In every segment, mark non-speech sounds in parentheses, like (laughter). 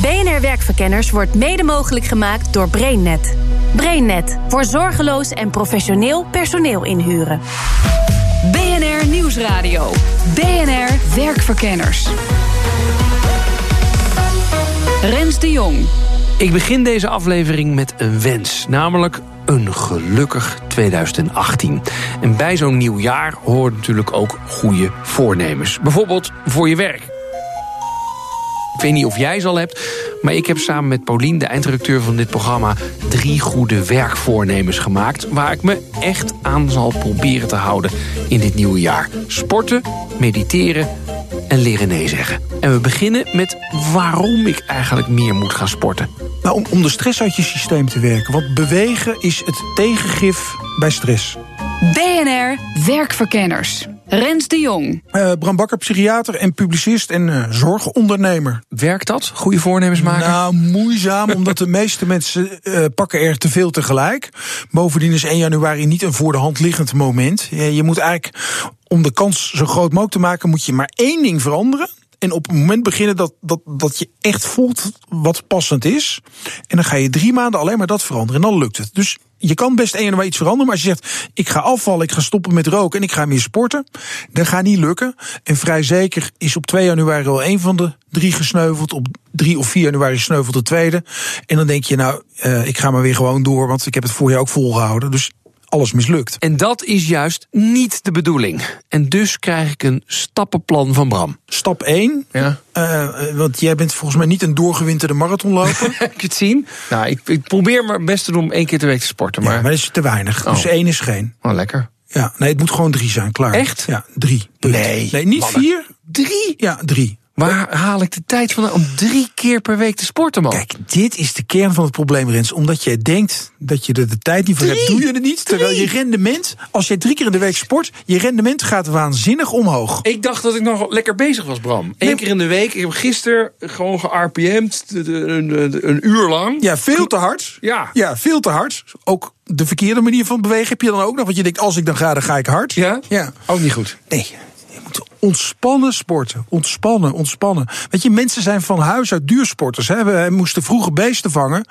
BNR Werkverkenners wordt mede mogelijk gemaakt door BrainNet. BrainNet voor zorgeloos en professioneel personeel inhuren. BNR Nieuwsradio. BNR Werkverkenners. Rens de Jong. Ik begin deze aflevering met een wens, namelijk een gelukkig 2018. En bij zo'n nieuw jaar horen natuurlijk ook goede voornemens. Bijvoorbeeld voor je werk. Ik weet niet of jij ze al hebt, maar ik heb samen met Paulien, de eindredacteur van dit programma, drie goede werkvoornemens gemaakt. Waar ik me echt aan zal proberen te houden in dit nieuwe jaar: sporten, mediteren en leren nee zeggen. En we beginnen met waarom ik eigenlijk meer moet gaan sporten. Nou, om, om de stress uit je systeem te werken. Want bewegen is het tegengif bij stress. BNR Werkverkenners. Rens de Jong. Uh, Bram Bakker, psychiater en publicist en uh, zorgondernemer. Werkt dat? Goede voornemens maken? Nou, moeizaam, (laughs) omdat de meeste mensen uh, pakken er te veel tegelijk. Bovendien is 1 januari niet een voor de hand liggend moment. Je, je moet eigenlijk, om de kans zo groot mogelijk te maken, moet je maar één ding veranderen. En op het moment beginnen dat, dat, dat je echt voelt wat passend is. En dan ga je drie maanden alleen maar dat veranderen. En dan lukt het. Dus je kan best 1 januari iets veranderen. Maar als je zegt, ik ga afvallen, ik ga stoppen met roken en ik ga meer sporten. Dat gaat niet lukken. En vrij zeker is op 2 januari al een van de drie gesneuveld. Op 3 of 4 januari sneuvelt de tweede. En dan denk je, nou, uh, ik ga maar weer gewoon door. Want ik heb het voor jou ook volgehouden. Dus alles mislukt. En dat is juist niet de bedoeling. En dus krijg ik een stappenplan van Bram. Stap 1. Ja. Uh, want jij bent volgens mij niet een doorgewinterde marathonloper. (laughs) Heb je het zien? Nou, ik, ik probeer mijn best te doen om één keer de week te sporten. Maar, ja, maar dat is te weinig. Oh. Dus één is geen. Oh, lekker. Ja, nee, het moet gewoon drie zijn, klaar. Echt? Ja, drie. Punt. Nee. Nee, niet mannen. vier. Drie? Ja, drie. Waar haal ik de tijd vandaan om drie keer per week te sporten, man? Kijk, dit is de kern van het probleem, Rens. Omdat jij denkt dat je er de tijd niet voor hebt, doe je het niet. Terwijl je rendement, als jij drie keer in de week sport, je rendement gaat waanzinnig omhoog. Ik dacht dat ik nog lekker bezig was, Bram. Eén keer in de week. Ik heb gisteren gewoon ge-RPM'd een uur lang. Ja, veel te hard. Ja. Ja, veel te hard. Ook de verkeerde manier van bewegen heb je dan ook nog. Want je denkt, als ik dan ga, dan ga ik hard. Ja? Ja. Ook niet goed. Nee, je moet ontspannen sporten. Ontspannen, ontspannen. Weet je, mensen zijn van huis uit duursporters. Hè. We moesten vroeger beesten vangen.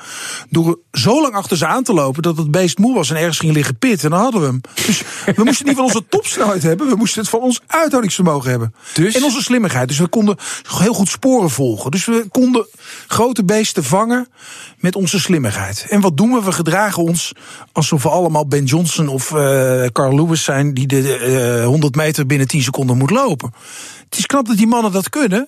door zo lang achter ze aan te lopen dat het beest moe was en ergens ging liggen pit. En dan hadden we hem. Dus we moesten niet van onze topsnelheid hebben. We moesten het van ons uithoudingsvermogen hebben. Dus? En onze slimmigheid. Dus we konden heel goed sporen volgen. Dus we konden grote beesten vangen met onze slimmigheid. En wat doen we? We gedragen ons alsof we allemaal Ben Johnson of eh, Carl Lewis zijn... die de eh 100 meter binnen 10 seconden moet lopen. Het is knap dat die mannen dat kunnen...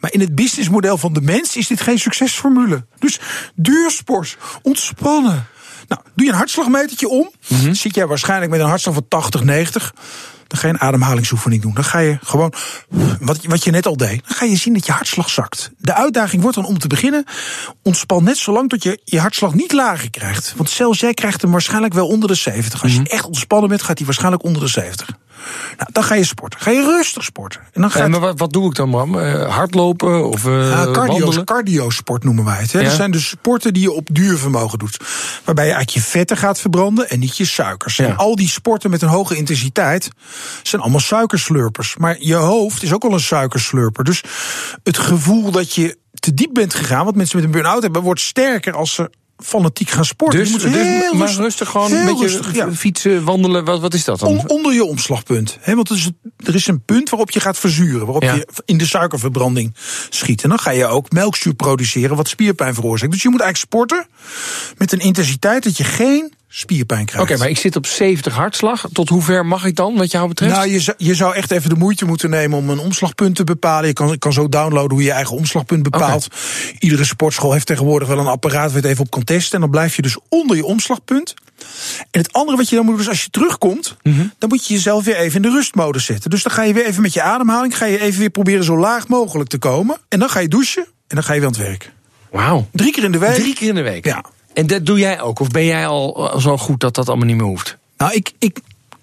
Maar in het businessmodel van de mens is dit geen succesformule. Dus duursport, ontspannen. Nou, doe je een hartslagmetertje om. Zit jij waarschijnlijk met een hartslag van 80, 90. Dan ga je een ademhalingsoefening doen. Dan ga je gewoon, wat, wat je net al deed, dan ga je zien dat je hartslag zakt. De uitdaging wordt dan om te beginnen, ontspan net zolang tot je je hartslag niet lager krijgt. Want zelfs jij krijgt hem waarschijnlijk wel onder de 70. Als je echt ontspannen bent, gaat hij waarschijnlijk onder de 70. Nou, dan ga je sporten. Ga je rustig sporten. En dan Ja, gaat maar wat, wat doe ik dan, Bram? Eh, hardlopen of ja, cardio, cardiosport noemen wij het. Hè. Ja. Dat zijn dus sporten die je op duurvermogen doet. Waarbij je eigenlijk je vetten gaat verbranden en niet je suikers. Ja. En al die sporten met een hoge intensiteit zijn allemaal suikerslurpers. Maar je hoofd is ook al een suikerslurper. Dus het gevoel dat je te diep bent gegaan, wat mensen met een burn-out hebben, wordt sterker als ze fanatiek gaan sporten. Dus, je moet dus heel maar rustig, gewoon een beetje rustig, ja. fietsen, wandelen. Wat, wat is dat dan? On- onder je omslagpunt. Hè, want er is, er is een punt waarop je gaat verzuren. Waarop Ja. je in de suikerverbranding schiet. En dan ga je ook melkzuur produceren wat spierpijn veroorzaakt. Dus je moet eigenlijk sporten met een intensiteit dat je geen spierpijn krijgt. Oké, maar ik zit op 70 hartslag. Tot hoe ver mag ik dan, wat jou betreft? Nou, je zou, je zou echt even de moeite moeten nemen om een omslagpunt te bepalen. Je kan, je kan zo downloaden hoe je je eigen omslagpunt bepaalt. Iedere sportschool heeft tegenwoordig wel een apparaat waar je het even op kan testen. En dan blijf je dus onder je omslagpunt. En het andere wat je dan moet doen is als je terugkomt, Mhm. dan moet je jezelf weer even in de rustmodus zetten. Dus dan ga je weer even met je ademhaling, ga je even weer proberen zo laag mogelijk te komen. En dan ga je douchen en dan ga je weer aan het werk. Wauw. Drie keer in de week. Drie keer in de week? Ja. En dat doe jij ook? Of ben jij al, al zo goed dat dat allemaal niet meer hoeft? Nou, ik, ik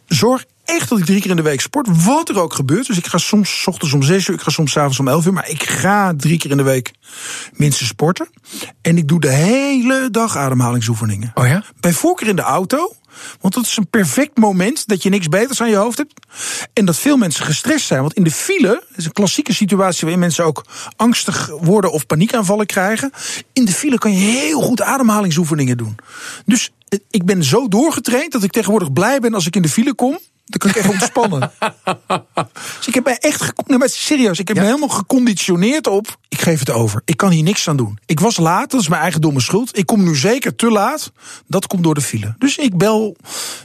zorg echt dat ik drie keer in de week sport. Wat er ook gebeurt. Dus ik ga soms s ochtends om zes uur, ik ga soms s avonds om elf uur. Maar ik ga drie keer in de week minstens sporten. En ik doe de hele dag ademhalingsoefeningen. Oh ja? Bij voorkeur in de auto. Want dat is een perfect moment dat je niks beters aan je hoofd hebt. En dat veel mensen gestrest zijn. Want in de file, dat is een klassieke situatie waarin mensen ook angstig worden of paniekaanvallen krijgen. In de file kan je heel goed ademhalingsoefeningen doen. Dus eh, ik ben zo doorgetraind dat ik tegenwoordig blij ben als ik in de file kom. Dan kan ik echt ontspannen. (laughs) dus ik heb mij echt, nee, maar serieus, ik heb Ja. me helemaal geconditioneerd op. Ik geef het over. Ik kan hier niks aan doen. Ik was laat, dat is mijn eigen domme schuld. Ik kom nu zeker te laat. Dat komt door de file. Dus ik bel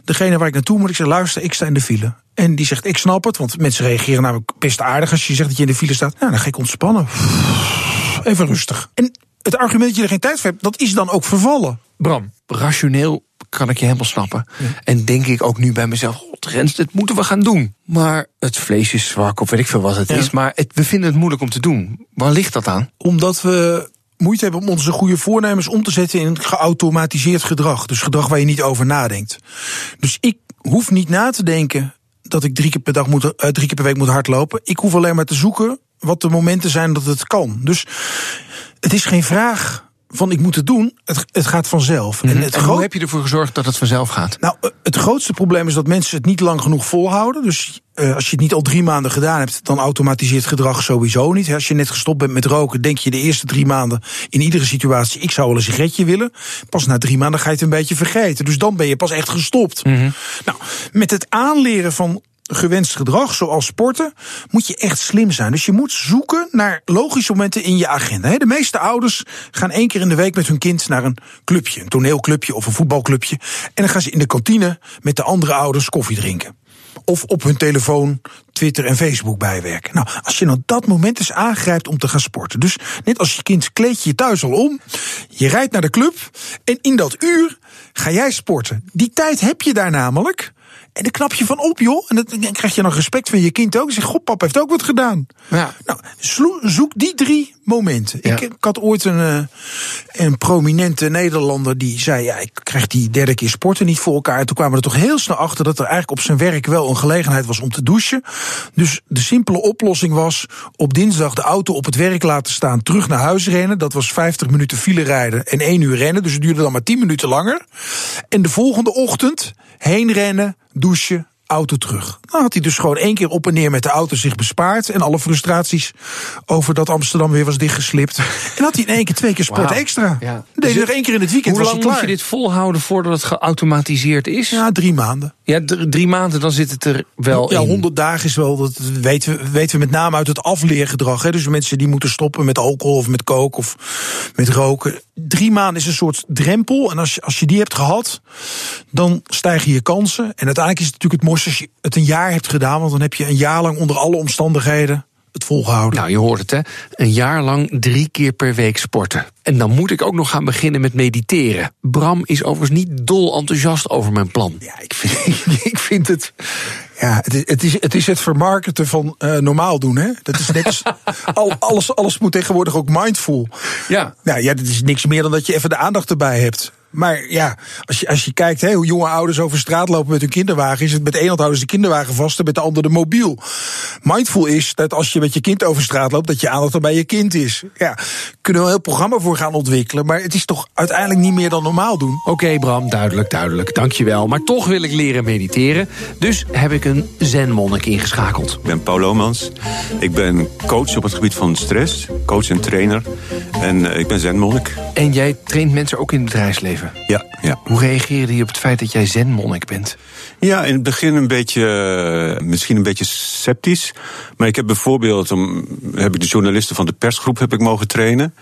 degene waar ik naartoe moet. Ik zeg, luister, ik sta in de file. En die zegt, ik snap het, want mensen reageren namelijk best aardig als je zegt dat je in de file staat. Nou, dan ga ik ontspannen. Even rustig. En het argument dat je er geen tijd voor hebt, dat is dan ook vervallen. Bram, rationeel kan ik je helemaal snappen. En denk ik ook nu bij mezelf, god Rens, dit moeten we gaan doen. Maar het vlees is zwak, of weet ik veel wat het Ja. is. Maar het, we vinden het moeilijk om te doen. Waar ligt dat aan? Omdat we moeite hebben om onze goede voornemens om te zetten in geautomatiseerd gedrag. Dus gedrag waar je niet over nadenkt. Dus ik hoef niet na te denken dat ik drie keer per, dag moet, eh, drie keer per week moet hardlopen. Ik hoef alleen maar te zoeken wat de momenten zijn dat het kan. Dus het is geen vraag van ik moet het doen. Het, het gaat vanzelf. En het Mhm. En groot- hoe heb je ervoor gezorgd dat het vanzelf gaat? nou, eh, het grootste probleem is dat mensen het niet lang genoeg volhouden. Dus eh, als je het niet al drie maanden gedaan hebt, dan automatiseert gedrag sowieso niet. Als je net gestopt bent met roken, denk je de eerste drie maanden in iedere situatie: ik zou wel een sigaretje willen. Pas na drie maanden ga je het een beetje vergeten. Dus dan ben je pas echt gestopt. Nou, met het aanleren van gewenst gedrag, zoals sporten, moet je echt slim zijn. Dus je moet zoeken naar logische momenten in je agenda. De meeste ouders gaan één keer in de week met hun kind naar een clubje, een toneelclubje of een voetbalclubje. En dan gaan ze in de kantine met de andere ouders koffie drinken. Of op hun telefoon Twitter en Facebook bijwerken. Nou, als je nou dat moment eens aangrijpt om te gaan sporten. Dus net als je kind kleed je thuis al om. Je rijdt naar de club. En in dat uur ga jij sporten. Die tijd heb je daar namelijk. En dan knap je van op, joh. En dan krijg je nog respect van je kind ook. Je zegt, god, papa heeft ook wat gedaan. Ja. Nou, zoek die drie momenten. Ja. Ik, ik had ooit een, eh, een prominente Nederlander die zei... ja, ik krijg die derde keer sporten niet voor elkaar. En toen kwamen we er toch heel snel achter dat er eigenlijk op zijn werk... wel een gelegenheid was om te douchen. Dus de simpele oplossing was op dinsdag de auto op het werk laten staan... terug naar huis rennen. Dat was 50 minuten file rijden en 1 uur rennen. Dus het duurde dan maar 10 minuten langer. En de volgende ochtend heen rennen, douchen, auto terug. Dan had hij dus gewoon één keer op en neer met de auto zich bespaard. En alle frustraties over dat Amsterdam weer was dichtgeslipt. (laughs) En had hij in één keer twee keer sport extra. Ja. Deed hij nog één keer in het weekend, Hoe was lang moet je dit volhouden voordat het geautomatiseerd is? Ja, drie maanden. Ja, drie maanden, dan zit het er wel Ja, in. 100 dagen is wel, dat weten we, weten we met name uit het afleergedrag. Hè. Dus mensen die moeten stoppen met alcohol of met kook of met roken. Drie maanden is een soort drempel. En als je, als je die hebt gehad, dan stijgen je kansen. En uiteindelijk is het natuurlijk het mooiste als je het een jaar hebt gedaan. Want dan heb je een jaar lang onder alle omstandigheden het volgehouden. Nou, je hoort het hè. Een jaar lang drie keer per week sporten. En dan moet ik ook nog gaan beginnen met mediteren. Bram is overigens niet dol enthousiast over mijn plan. Ja, ik vind, (laughs) ik vind het. Ja, het is, het is, het is het vermarkten van eh, normaal doen, hè? Dat is net (laughs) al, alles, alles moet tegenwoordig ook mindful. Ja. Nou ja, dat is niks meer dan dat je even de aandacht erbij hebt. Maar ja, als je, als je kijkt hè, hoe jonge ouders over straat lopen met hun kinderwagen, is het met de ene hand houden ze de kinderwagen vast en met de andere de mobiel. Mindful is dat als je met je kind over straat loopt, dat je aandacht er bij je kind is. Ja, kunnen we een heel programma voor gaan ontwikkelen, maar het is toch uiteindelijk niet meer dan normaal doen. Oké Bram, duidelijk, duidelijk, dankjewel. Maar toch wil ik leren mediteren. Dus heb ik een zenmonnik ingeschakeld. Ik ben Paul Lomans. Ik ben coach op het gebied van stress, coach en trainer. En eh, ik ben zenmonnik. En jij traint mensen ook in het bedrijfsleven. Ja, ja. Hoe reageerde die op het feit dat jij zenmonnik bent? ja, in het begin een beetje, eh, misschien een beetje sceptisch. Maar ik heb bijvoorbeeld, om, heb ik de journalisten van de persgroep heb ik mogen trainen.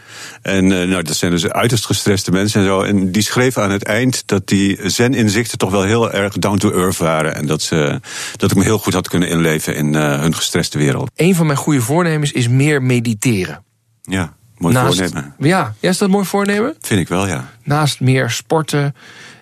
En eh, nou, dat zijn dus uiterst gestreste mensen en zo. En die schreven aan het eind dat die zen-inzichten toch wel heel erg down to earth waren. En dat, ze, dat ik me heel goed had kunnen inleven in eh, hun gestreste wereld. Een van mijn goede voornemens is meer mediteren. Ja, mooi voornemen. Ja, ja, is dat een mooi voornemen? Vind ik wel, ja. Naast meer sporten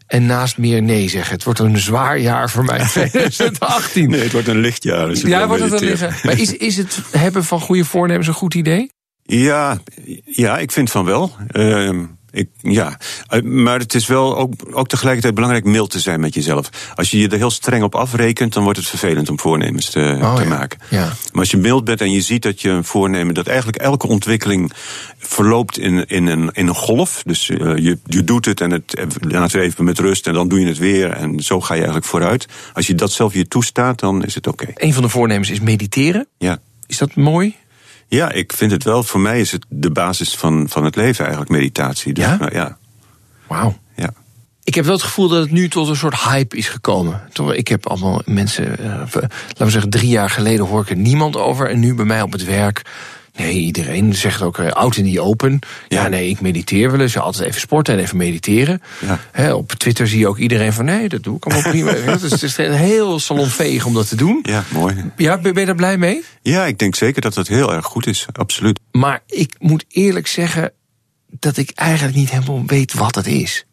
en naast meer nee zeggen. Het wordt een zwaar jaar voor mij, (laughs) 2018. Nee, het wordt een lichtjaar. als je Ja, wordt het mediteert. liggen. Maar is, is het hebben van goede voornemens een goed idee? Ja, ja, ik vind van wel. Uh, ik, ja, eh, maar het is wel ook, ook tegelijkertijd belangrijk mild te zijn met jezelf. Als je je er heel streng op afrekent, dan wordt het vervelend om voornemens te, Oh, te ja. maken. Ja. Maar als je mild bent en je ziet dat je een voornemen, dat eigenlijk elke ontwikkeling verloopt in, in, een, in een golf. Dus eh, je, je doet het en het laat het even met rust en dan doe je het weer. En zo ga je eigenlijk vooruit. Als je dat zelf je toestaat, dan is het oké. Een van de voornemens is mediteren. Ja. Is dat mooi? Ja, ik vind het wel. Voor mij is het de basis van, van het leven eigenlijk, meditatie. Dus, Ja? nou, ja, Wauw. ja. Ik heb wel het gevoel dat het nu tot een soort hype is gekomen. Ik heb allemaal mensen, eh, laten we zeggen, drie jaar geleden hoor ik er niemand over. En nu bij mij op het werk. Nee, iedereen zegt ook eh, out in the open. Ja, Ja. nee, ik mediteer wel eens. Altijd even sporten en even mediteren. Ja. Op Twitter zie je ook iedereen van nee, dat doe ik allemaal prima. (laughs) het, is, het is heel salonveeg om dat te doen. Ja, mooi. Ja, ben ben je daar blij mee? Ja, ik denk zeker dat dat heel erg goed is. Absoluut. Maar ik moet eerlijk zeggen dat ik eigenlijk niet helemaal weet wat het is.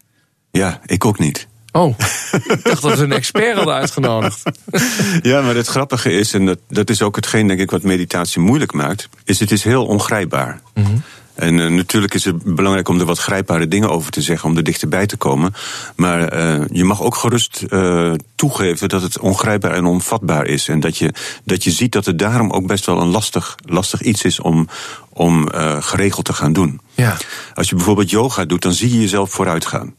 Ja, ik ook niet. Oh, ik dacht dat we een expert hadden uitgenodigd. Ja, maar het grappige is, en dat, dat is ook hetgeen denk ik wat meditatie moeilijk maakt, is het is heel ongrijpbaar. En eh, natuurlijk is het belangrijk om er wat grijpbare dingen over te zeggen, om er dichterbij te komen. Maar eh, je mag ook gerust eh, toegeven dat het ongrijpbaar en onvatbaar is. En dat je, dat je ziet dat het daarom ook best wel een lastig, lastig iets is om, om geregeld te gaan doen. Ja. Als je bijvoorbeeld yoga doet, dan zie je jezelf vooruit gaan.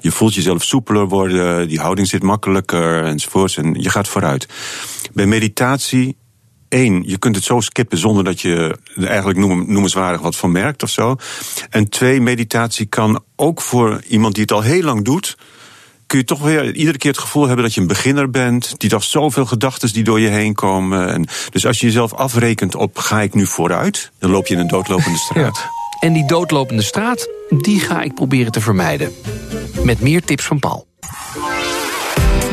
Je voelt jezelf soepeler worden, die houding zit makkelijker enzovoorts. En je gaat vooruit. Bij meditatie, één, je kunt het zo skippen zonder dat je er eigenlijk noem, noemenswaardig wat van merkt of zo. En twee, meditatie kan ook voor iemand die het al heel lang doet. Kun je toch weer iedere keer het gevoel hebben dat je een beginner bent. Die toch zoveel gedachten die door je heen komen. En dus als je jezelf afrekent op ga ik nu vooruit, dan loop je in een doodlopende straat. En die doodlopende straat, die ga ik proberen te vermijden. Met meer tips van Paul.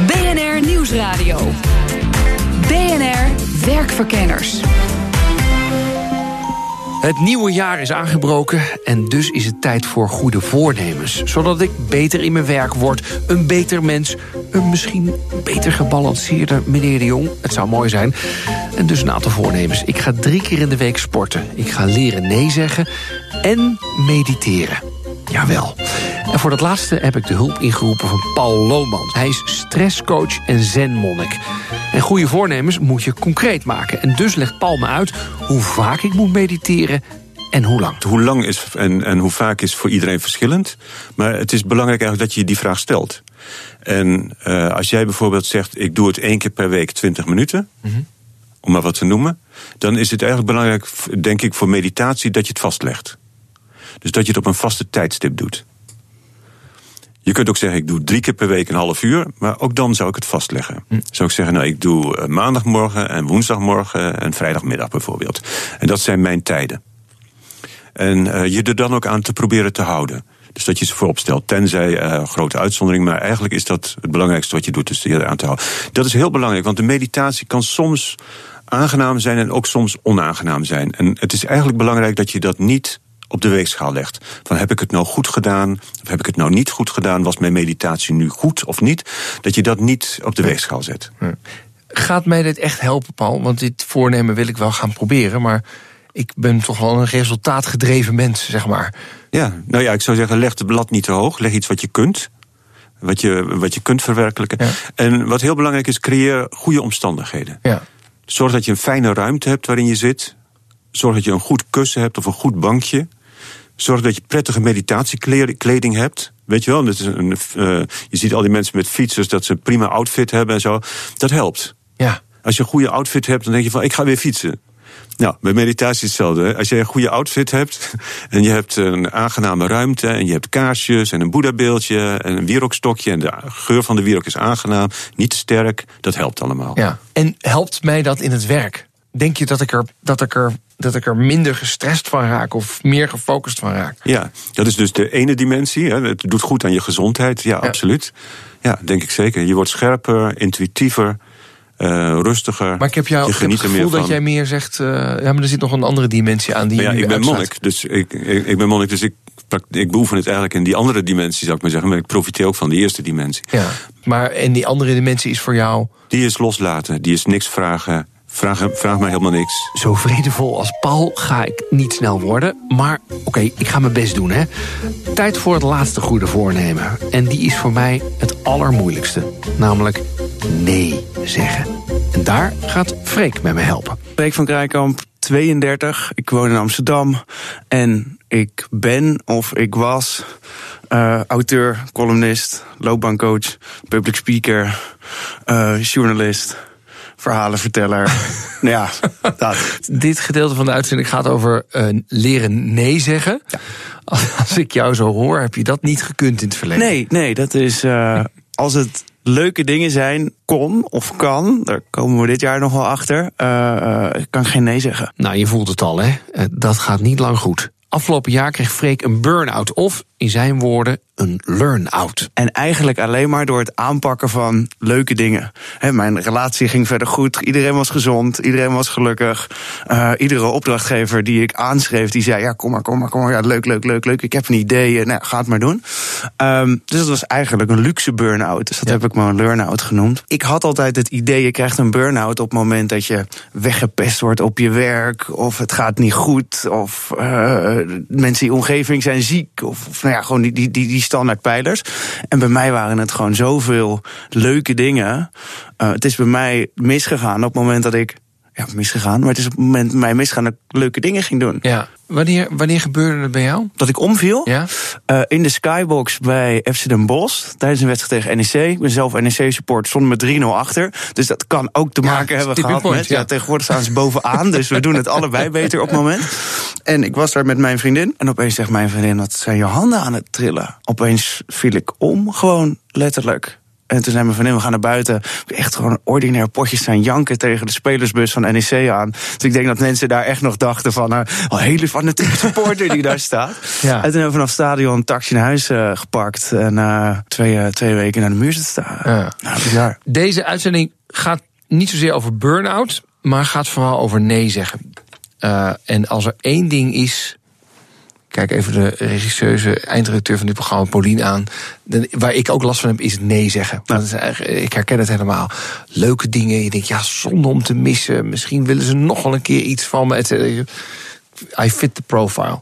BNR Nieuwsradio. BNR Werkverkenners. Het nieuwe jaar is aangebroken en dus is het tijd voor goede voornemens. Zodat ik beter in mijn werk word, een beter mens... een misschien beter gebalanceerde meneer de Jong. Het zou mooi zijn. En dus een aantal voornemens. Ik ga drie keer in de week sporten. Ik ga leren nee zeggen en mediteren. Jawel. En voor dat laatste heb ik de hulp ingeroepen van Paul Loomans. Hij is stresscoach en zenmonnik. En goede voornemens moet je concreet maken. En dus legt Paul me uit hoe vaak ik moet mediteren en hoe lang. Hoe lang is en, en hoe vaak is voor iedereen verschillend. Maar het is belangrijk eigenlijk dat je die vraag stelt. En uh, als jij bijvoorbeeld zegt: ik doe het één keer per week 20 minuten. Om maar wat te noemen. Dan is het eigenlijk belangrijk, denk ik, voor meditatie dat je het vastlegt. Dus dat je het op een vaste tijdstip doet. Je kunt ook zeggen, ik doe drie keer per week een half uur. Maar ook dan zou ik het vastleggen. Hm. Zou ik zeggen, nou, ik doe uh, maandagmorgen en woensdagmorgen en vrijdagmiddag bijvoorbeeld. En dat zijn mijn tijden. En uh, je er dan ook aan te proberen te houden. Dus dat je ze voorop stelt, tenzij uh, grote uitzondering. Maar eigenlijk is dat het belangrijkste wat je doet, dus je eraan te houden. Dat is heel belangrijk, want de meditatie kan soms aangenaam zijn en ook soms onaangenaam zijn. En het is eigenlijk belangrijk dat je dat niet op de weegschaal legt. Van heb ik het nou goed gedaan, of heb ik het nou niet goed gedaan? Was mijn meditatie nu goed of niet? Dat je dat niet op de weegschaal zet. Gaat mij dit echt helpen, Paul? Want dit voornemen wil ik wel gaan proberen, maar ik ben toch wel een resultaatgedreven mens, zeg maar. Ja, nou ja, ik zou zeggen, leg het blad niet te hoog. Leg iets wat je kunt. Wat je, wat je kunt verwerkelijken. Ja. En wat heel belangrijk is, creëer goede omstandigheden. Ja. Zorg dat je een fijne ruimte hebt waarin je zit. Zorg dat je een goed kussen hebt of een goed bankje. Zorg dat je prettige meditatiekleding hebt. Weet je wel, is een, uh, je ziet al die mensen met fietsers dat ze een prima outfit hebben en zo. Dat helpt. Ja. Als je een goede outfit hebt, dan denk je van ik ga weer fietsen. Nou, bij meditatie is hetzelfde. Hè? Als je een goede outfit hebt (laughs) en je hebt een aangename ruimte en je hebt kaarsjes en een boeddhabeeldje en een wierookstokje en de geur van de wierook is aangenaam, niet te sterk, dat helpt allemaal. Ja. En helpt mij dat in het werk? Denk je dat ik er, dat ik er, dat ik er minder gestrest van raak of meer gefocust van raak? Ja, dat is dus de ene dimensie. Hè? Het doet goed aan je gezondheid, ja, ja. absoluut. Ja, denk ik zeker. Je wordt scherper, intuïtiever. Uh, rustiger. Maar ik heb jou je ik heb het gevoel dat jij meer zegt. Uh, ja, maar er zit nog een andere dimensie aan die. Maar ja, je ik ben monnik, dus ik, ik, ik ben monnik, dus ik, ik beoefen het eigenlijk in die andere dimensie, zou ik maar zeggen. Maar ik profiteer ook van die eerste dimensie. Ja, maar en die andere dimensie is voor jou. Die is loslaten, die is niks vragen vraag, vraag mij helemaal niks. Zo vredevol als Paul ga ik niet snel worden. Maar oké, ik ga mijn best doen, hè. Tijd voor het laatste goede voornemen. En die is voor mij het allermoeilijkste. Namelijk nee zeggen. En daar gaat Freek met me helpen. Freek van Krijkamp, 32. Ik woon in Amsterdam. En ik ben of ik was uh, auteur, columnist, loopbaancoach, public speaker, uh, journalist, verhalenverteller. (laughs) nou ja, dat. Dit gedeelte van de uitzending gaat over uh, leren nee zeggen. Ja. Als ik jou zo hoor, heb je dat niet gekund in het verleden. Nee, nee, dat is als het leuke dingen zijn, kon of kan, daar komen we dit jaar nog wel achter, uh, kan geen nee zeggen. Nou, je voelt het al, hè? Dat gaat niet lang goed. Afgelopen jaar kreeg Freek een burn-out. Of in zijn woorden een learn-out. En eigenlijk alleen maar door het aanpakken van leuke dingen. mijn relatie ging verder goed. Iedereen was gezond. Iedereen was gelukkig. Uh, iedere opdrachtgever die ik aanschreef, die zei: Ja, kom maar, kom maar, kom maar. Ja, leuk, leuk, leuk, leuk. Ik heb een idee. Nou, ga het maar doen. Um, dus dat was eigenlijk een luxe burn-out. Dus dat heb ik maar een learn-out genoemd. Ik had altijd het idee: je krijgt een burn-out op het moment dat je weggepest wordt op je werk. Of het gaat niet goed. Of uh, mensen in je omgeving zijn ziek. Of, of nou ja, gewoon die, die, die standaard pijlers. En bij mij waren het gewoon zoveel leuke dingen. Uh, het is bij mij misgegaan op het moment dat ik ja, misgegaan. Maar het is op het moment mij misgaan dat ik leuke dingen ging doen. Ja. Wanneer, wanneer gebeurde het bij jou? Dat ik omviel? Ja. Uh, in de skybox bij FC Den Bosch. Tijdens een wedstrijd tegen NEC. Ik ben zelf NEC-support. Stond met 3-0 achter. Dus dat kan ook te maken ja, hebben gehad point, met... Ja. ja. tegenwoordig staan ze bovenaan. dus we doen het allebei beter op het moment. En ik was daar met mijn vriendin. En opeens zegt mijn vriendin, wat zijn je handen aan het trillen? Opeens viel ik om, gewoon letterlijk. En toen zei mijn vriendin, we gaan naar buiten. Echt gewoon ordinair potjes zijn janken tegen de spelersbus van NEC aan. Dus ik denk dat mensen daar echt nog dachten van... Uh, oh, hele fanatieke supporter die daar staat. (laughs) Ja. En toen hebben we vanaf het stadion een taxi naar huis uh, gepakt. En uh, twee, twee weken naar de muur zitten staan. Ja. Nou, bizar. Deze uitzending gaat niet zozeer over burn-out... maar gaat vooral over nee zeggen. en als er één ding is kijk even de regisseuse eindredacteur van dit programma, Paulien, aan. waar ik ook last van heb, is nee zeggen. Ik herken het helemaal. Leuke dingen. Je denkt, ja, zonde om te missen. Misschien willen ze nog wel een keer iets van me. I fit the profile.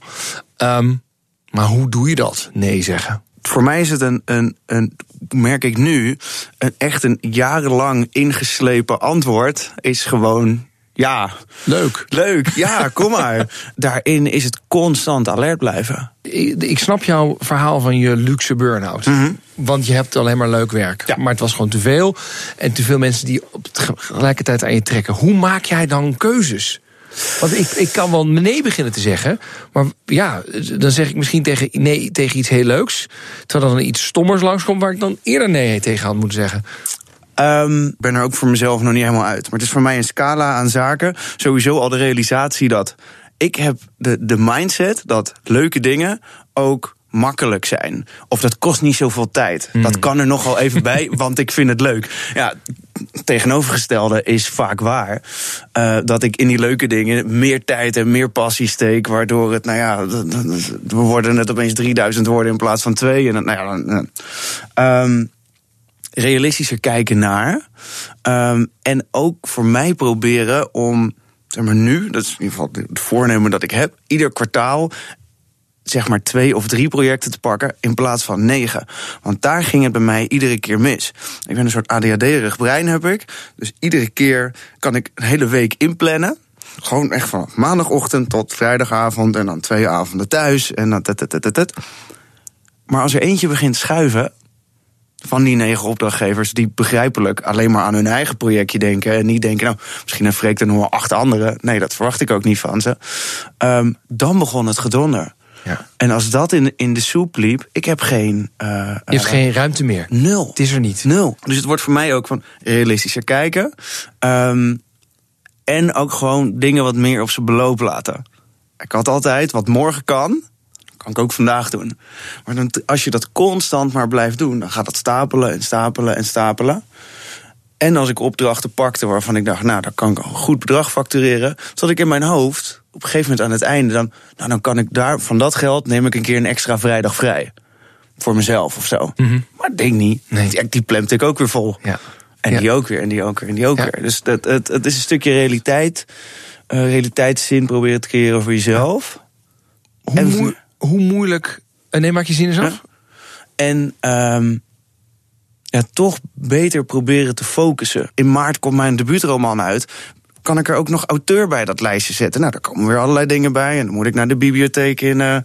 Um, maar hoe doe je dat? Nee zeggen. Voor mij is het een, een, een merk ik nu, een echt een jarenlang ingeslepen antwoord. Is gewoon ja. Leuk. Leuk, ja, (laughs) kom maar. Daarin is het constant alert blijven. Ik, ik snap jouw verhaal van je luxe burn-out. Mhm. Want je hebt alleen maar leuk werk. Ja. Maar het was gewoon te veel. En te veel mensen die op tegelijkertijd aan je trekken. Hoe maak jij dan keuzes? Want ik, ik kan wel nee beginnen te zeggen. Maar ja, dan zeg ik misschien tegen, nee tegen iets heel leuks. Terwijl dan iets stommers langskomt waar ik dan eerder nee tegen had moeten zeggen. Um, ik ben er ook voor mezelf nog niet helemaal uit. Maar het is voor mij een scala aan zaken. Sowieso al de realisatie dat ik heb de, de mindset dat leuke dingen ook makkelijk zijn. Of dat kost niet zoveel tijd. Dat hmm. kan er nogal even bij, (laughs) want ik vind het leuk. Ja, tegenovergestelde is vaak waar. Uh, dat ik in die leuke dingen meer tijd en meer passie steek. Waardoor het, nou ja, we worden net opeens 3000 woorden in plaats van twee. En, nou ja, um, realistischer kijken naar. Um, en ook voor mij proberen om, zeg maar nu, dat is in ieder geval het voornemen dat ik heb, ieder kwartaal zeg maar twee of drie projecten te pakken in plaats van negen. Want daar ging het bij mij iedere keer mis. Ik ben een soort ADHD-erig brein heb ik. Dus iedere keer kan ik een hele week inplannen. Gewoon echt van maandagochtend tot vrijdagavond en dan twee avonden thuis en dan tet, Maar als er eentje begint schuiven, van die negen opdrachtgevers die begrijpelijk alleen maar aan hun eigen projectje denken. En niet denken, nou, misschien heeft Freek er nog wel acht anderen. Nee, dat verwacht ik ook niet van ze. Um, dan begon het gedonder. Ja. En als dat in, in de soep liep, ik heb geen. Uh, Je hebt uh, geen ruimte meer. Nul. Het is er niet. Nul. Dus het wordt voor mij ook van realistischer kijken. Um, en ook gewoon dingen wat meer op zijn beloop laten. Ik had altijd wat morgen kan, kan ik ook vandaag doen. Maar dan, als je dat constant maar blijft doen, dan gaat dat stapelen en stapelen en stapelen. En als ik opdrachten pakte waarvan ik dacht, nou, daar kan ik een goed bedrag factureren. Zat ik in mijn hoofd, op een gegeven moment aan het einde, dan, nou, dan kan ik daar van dat geld neem ik een keer een extra vrijdag vrij. Voor mezelf of zo. Mm -hmm. Maar ik denk niet. Nee. Die, die ik ook weer vol. Ja. En Ja. die ook weer, en die ook weer, en die ook Ja. weer. Dus dat, het, het is een stukje realiteit. eh, realiteitszin proberen te creëren voor jezelf. Hoe, En- hoe moeilijk... eh, Nee, maak je zin eens af? Ja. En ehm, ja, toch beter proberen te focussen. In maart komt mijn debuutroman uit. Kan ik er ook nog auteur bij dat lijstje zetten? Nou, daar komen weer allerlei dingen bij. En dan moet ik naar de bibliotheek in, eh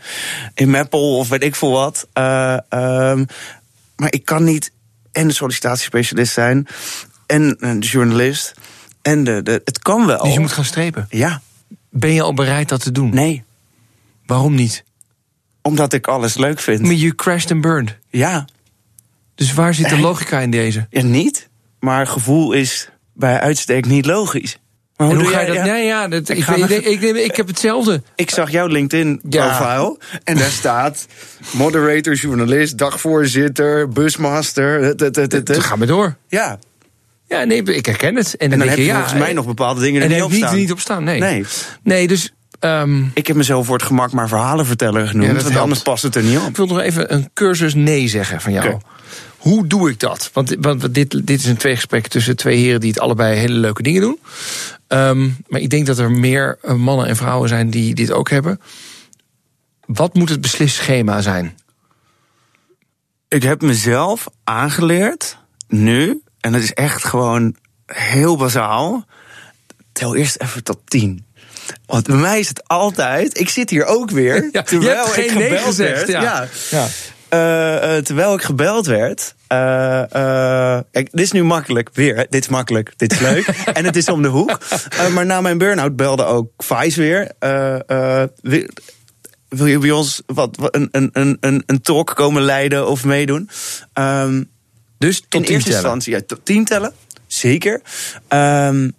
in Meppel of weet ik veel wat. Eh, ehm, maar ik kan niet en de sollicitatiespecialist zijn... en een journalist. En de, de, het kan wel. Dus je moet gaan strepen. Ja, Ben je al bereid dat te doen? nee. Waarom niet? Omdat ik alles leuk vind. Maar je crashed and burned. Ja, Dus waar zit de logica in deze? Ja, niet. Maar gevoel is bij uitstek niet logisch. Maar En hoe doe ga je dat? ja, Nee, ja, dat, Ik ik, ik, heb hetzelfde. Ik zag jouw LinkedIn-profile en daar (laughs) staat... moderator, journalist, dagvoorzitter, busmaster. het, het, het, het, Dus het. ga maar door. Ja, Ja, nee, ik herken het. En dan, en dan denk heb je volgens mij nog bepaalde dingen er en niet op niet, staan. niet op staan. Nee. Nee. Nee, dus ehm, Ik heb mezelf voor het gemak maar verhalenverteller genoemd... Ja, dat want helpt. anders past het er niet ik op. wil nog even een cursus nee zeggen van jou. Hoe doe ik dat? Want, want dit, dit is een tweegesprek tussen twee heren die het allebei hele leuke dingen doen. Ehm, maar ik denk dat er meer eh, mannen en vrouwen zijn die dit ook hebben. Wat moet het beslissschema zijn? Ik heb mezelf aangeleerd, nu... en het is echt gewoon heel bazaal... tel eerst even tot tien. Want bij mij is het altijd... Ik zit hier ook weer, (laughs) Ja, terwijl je hebt ik geen nee gebeld gezegd, werd. ja. ja. Ja. Eh, eh, terwijl ik gebeld werd. eh, eh, kijk, dit is nu makkelijk. Weer, hè. dit is makkelijk. Dit is leuk. (laughs) en het is om de hoek. Eh, maar na mijn burn-out belde ook Vice weer. Eh, eh, wil, je bij ons wat, wat- een, een, een, een, een talk komen leiden of meedoen? Ehm, Dus tot in eerste tellen. instantie ja, tot tien tellen. Zeker. Ehm,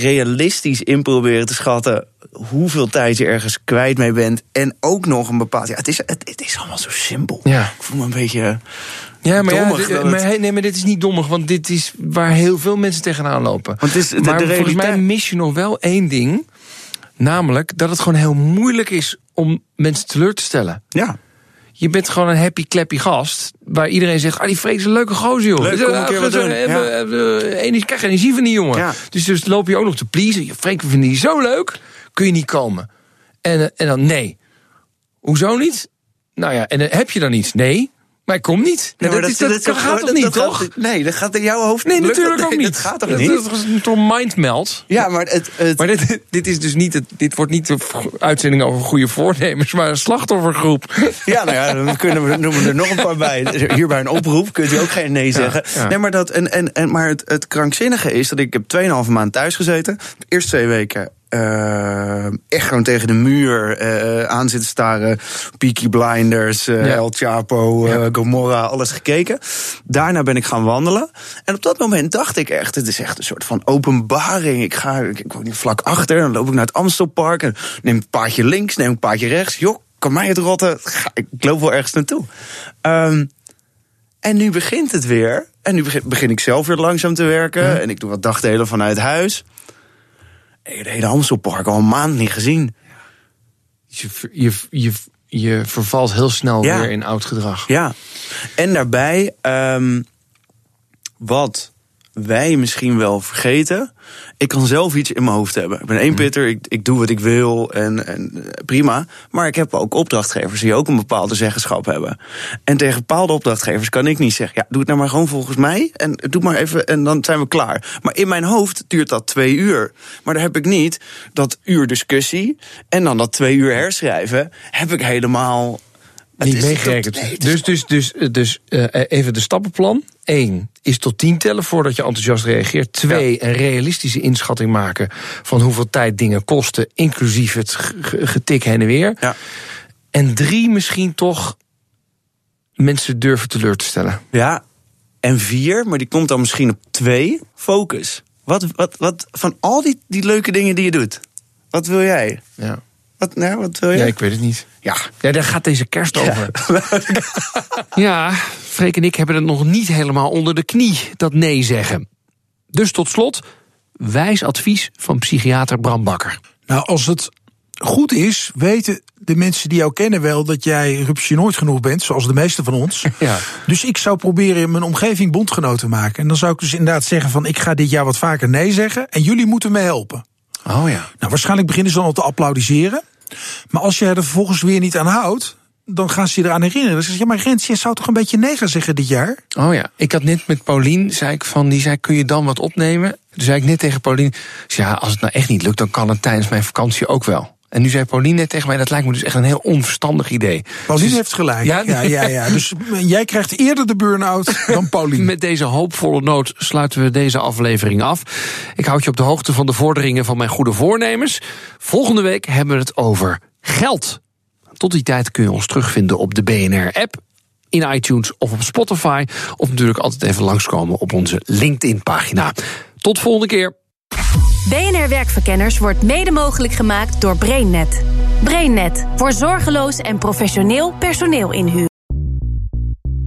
realistisch in proberen te schatten hoeveel tijd je ergens kwijt mee bent. En ook nog een bepaald. Ja, het, is, het, het is allemaal zo simpel. Ja. Ik voel me een beetje. Ja, maar, ja, dit- maar, het- nee, maar dit is niet dommig, want dit is waar heel veel mensen tegenaan lopen. Want het is de- maar de volgens mij mis je nog wel één ding. Namelijk dat het gewoon heel moeilijk is om mensen teleur te stellen. Ja. Je bent gewoon een happy clappy gast. Waar iedereen zegt, ah, die Freek is een leuke gozer, joh. Leuk, kom eh, een keer wat doen. eh, eh, eh, energie- Ik krijg energie van die jongen. Ja. Dus, dus loop je ook nog te pleasen. Je, Freek, we vinden die zo leuk. Kun je niet komen? En, eh, en dan, nee. Hoezo niet? Nou ja, en dan heb je dan iets? Nee. Maar ik kom niet. Maar dat, dat, dat- kan- dat- gaat toch niet, toch? nee, dat gaat in jouw hoofd Nee, lukt natuurlijk ook nee, niet. Dat gaat toch niet? Dat is een mindmeld. Ja, maar het. het Maar dit, dit is dus niet het, dit wordt niet de uitzending over goede voornemens, maar een slachtoffergroep. Ja, nou ja, dan kunnen we, noemen we er nog een paar bij. (laughs) Hier bij een oproep kunt u ook geen nee zeggen. ja. Nee, maar, dat, en, en, en, maar het, het krankzinnige is dat ik heb 2,5 maand thuis gezeten. De eerste twee weken eh, echt gewoon tegen de muur eh, aan zitten staren. Peaky Blinders, eh, Ja. El Chapo, Ja. Gomorra, alles gekeken. Daarna ben ik gaan wandelen. En op dat moment dacht ik echt, het is echt een soort van openbaring. Ik ga, ik, ik woon hier vlak achter, dan loop ik naar het Amstelpark... en neem een paardje links, neem een paardje rechts. Joh, kan mij het rotten, Ga- ik loop wel ergens naartoe. Ehm, en nu begint het weer. En nu begin, begin ik zelf weer langzaam te werken. En ik doe wat dagdelen vanuit huis. Ik de hele Amstelpark al een maand niet gezien. Je, je, je, je vervalt heel snel Ja. weer in oud gedrag. Ja. En daarbij, ehm, wat wij misschien wel vergeten. Ik kan zelf iets in mijn hoofd hebben. Ik ben één pitter, ik, ik doe wat ik wil en, en eh, prima. Maar ik heb ook opdrachtgevers die ook een bepaalde zeggenschap hebben. En tegen bepaalde opdrachtgevers kan ik niet zeggen: ja, doe het nou maar gewoon volgens mij. En doe maar even en dan zijn we klaar. Maar in mijn hoofd duurt dat twee uur. Maar daar heb ik niet dat uur discussie en dan dat twee uur herschrijven. Heb ik helemaal. Niet meegerekend. nee, dus dus, dus, dus eh, even de stappenplan. Eén is tot tien tellen voordat je enthousiast reageert. Twee, een realistische inschatting maken van hoeveel tijd dingen kosten, inclusief het ge- ge- getik heen en weer. Ja. En drie, misschien toch mensen durven teleur te stellen. Ja, en vier, maar die komt dan misschien op twee. Focus. Wat, wat, wat van al die, die leuke dingen die je doet, wat wil jij? Ja. Wat, nou, wat wil ja, jij? ik weet het niet. Ja. Ja, daar gaat deze kerst over. (laughs) Ja, (laughs) Freek en ik hebben het nog niet helemaal onder de knie, dat nee zeggen. Dus tot slot, wijs advies van psychiater Bram Bakker. Nou, als het goed is, weten de mensen die jou kennen wel dat jij rupsje nooit genoeg bent, zoals de meeste van ons. (laughs) Ja. Dus ik zou proberen in mijn omgeving bondgenoot te maken. En dan zou ik dus inderdaad zeggen van ik ga dit jaar wat vaker nee zeggen en jullie moeten me helpen. Oh ja. Nou, waarschijnlijk beginnen ze dan al te applaudisseren. Maar als je er vervolgens weer niet aan houdt, dan gaan ze je eraan herinneren. Dan ze, ja, maar Rens, je zou toch een beetje nee gaan zeggen dit jaar? Oh ja. Ik had net met Paulien, zei ik van, die zei, kun je dan wat opnemen? Toen zei ik net tegen Paulien, ja, als het nou echt niet lukt, dan kan het tijdens mijn vakantie ook wel. En nu zei Pauline net tegen mij, dat lijkt me dus echt een heel onverstandig idee. Pauline Dus- heeft gelijk. Ja, Ja, ja, ja, Dus eh, jij krijgt eerder de burn-out (laughs) dan Pauline. Met deze hoopvolle noot sluiten we deze aflevering af. Ik houd je op de hoogte van de vorderingen van mijn goede voornemens. Volgende week hebben we het over geld. Tot die tijd kun je ons terugvinden op de BNR-app, in iTunes of op Spotify. Of natuurlijk altijd even langskomen op onze LinkedIn-pagina. Tot volgende keer. BNR Werkverkenners wordt mede mogelijk gemaakt door BrainNet. BrainNet voor zorgeloos en professioneel personeel inhuren.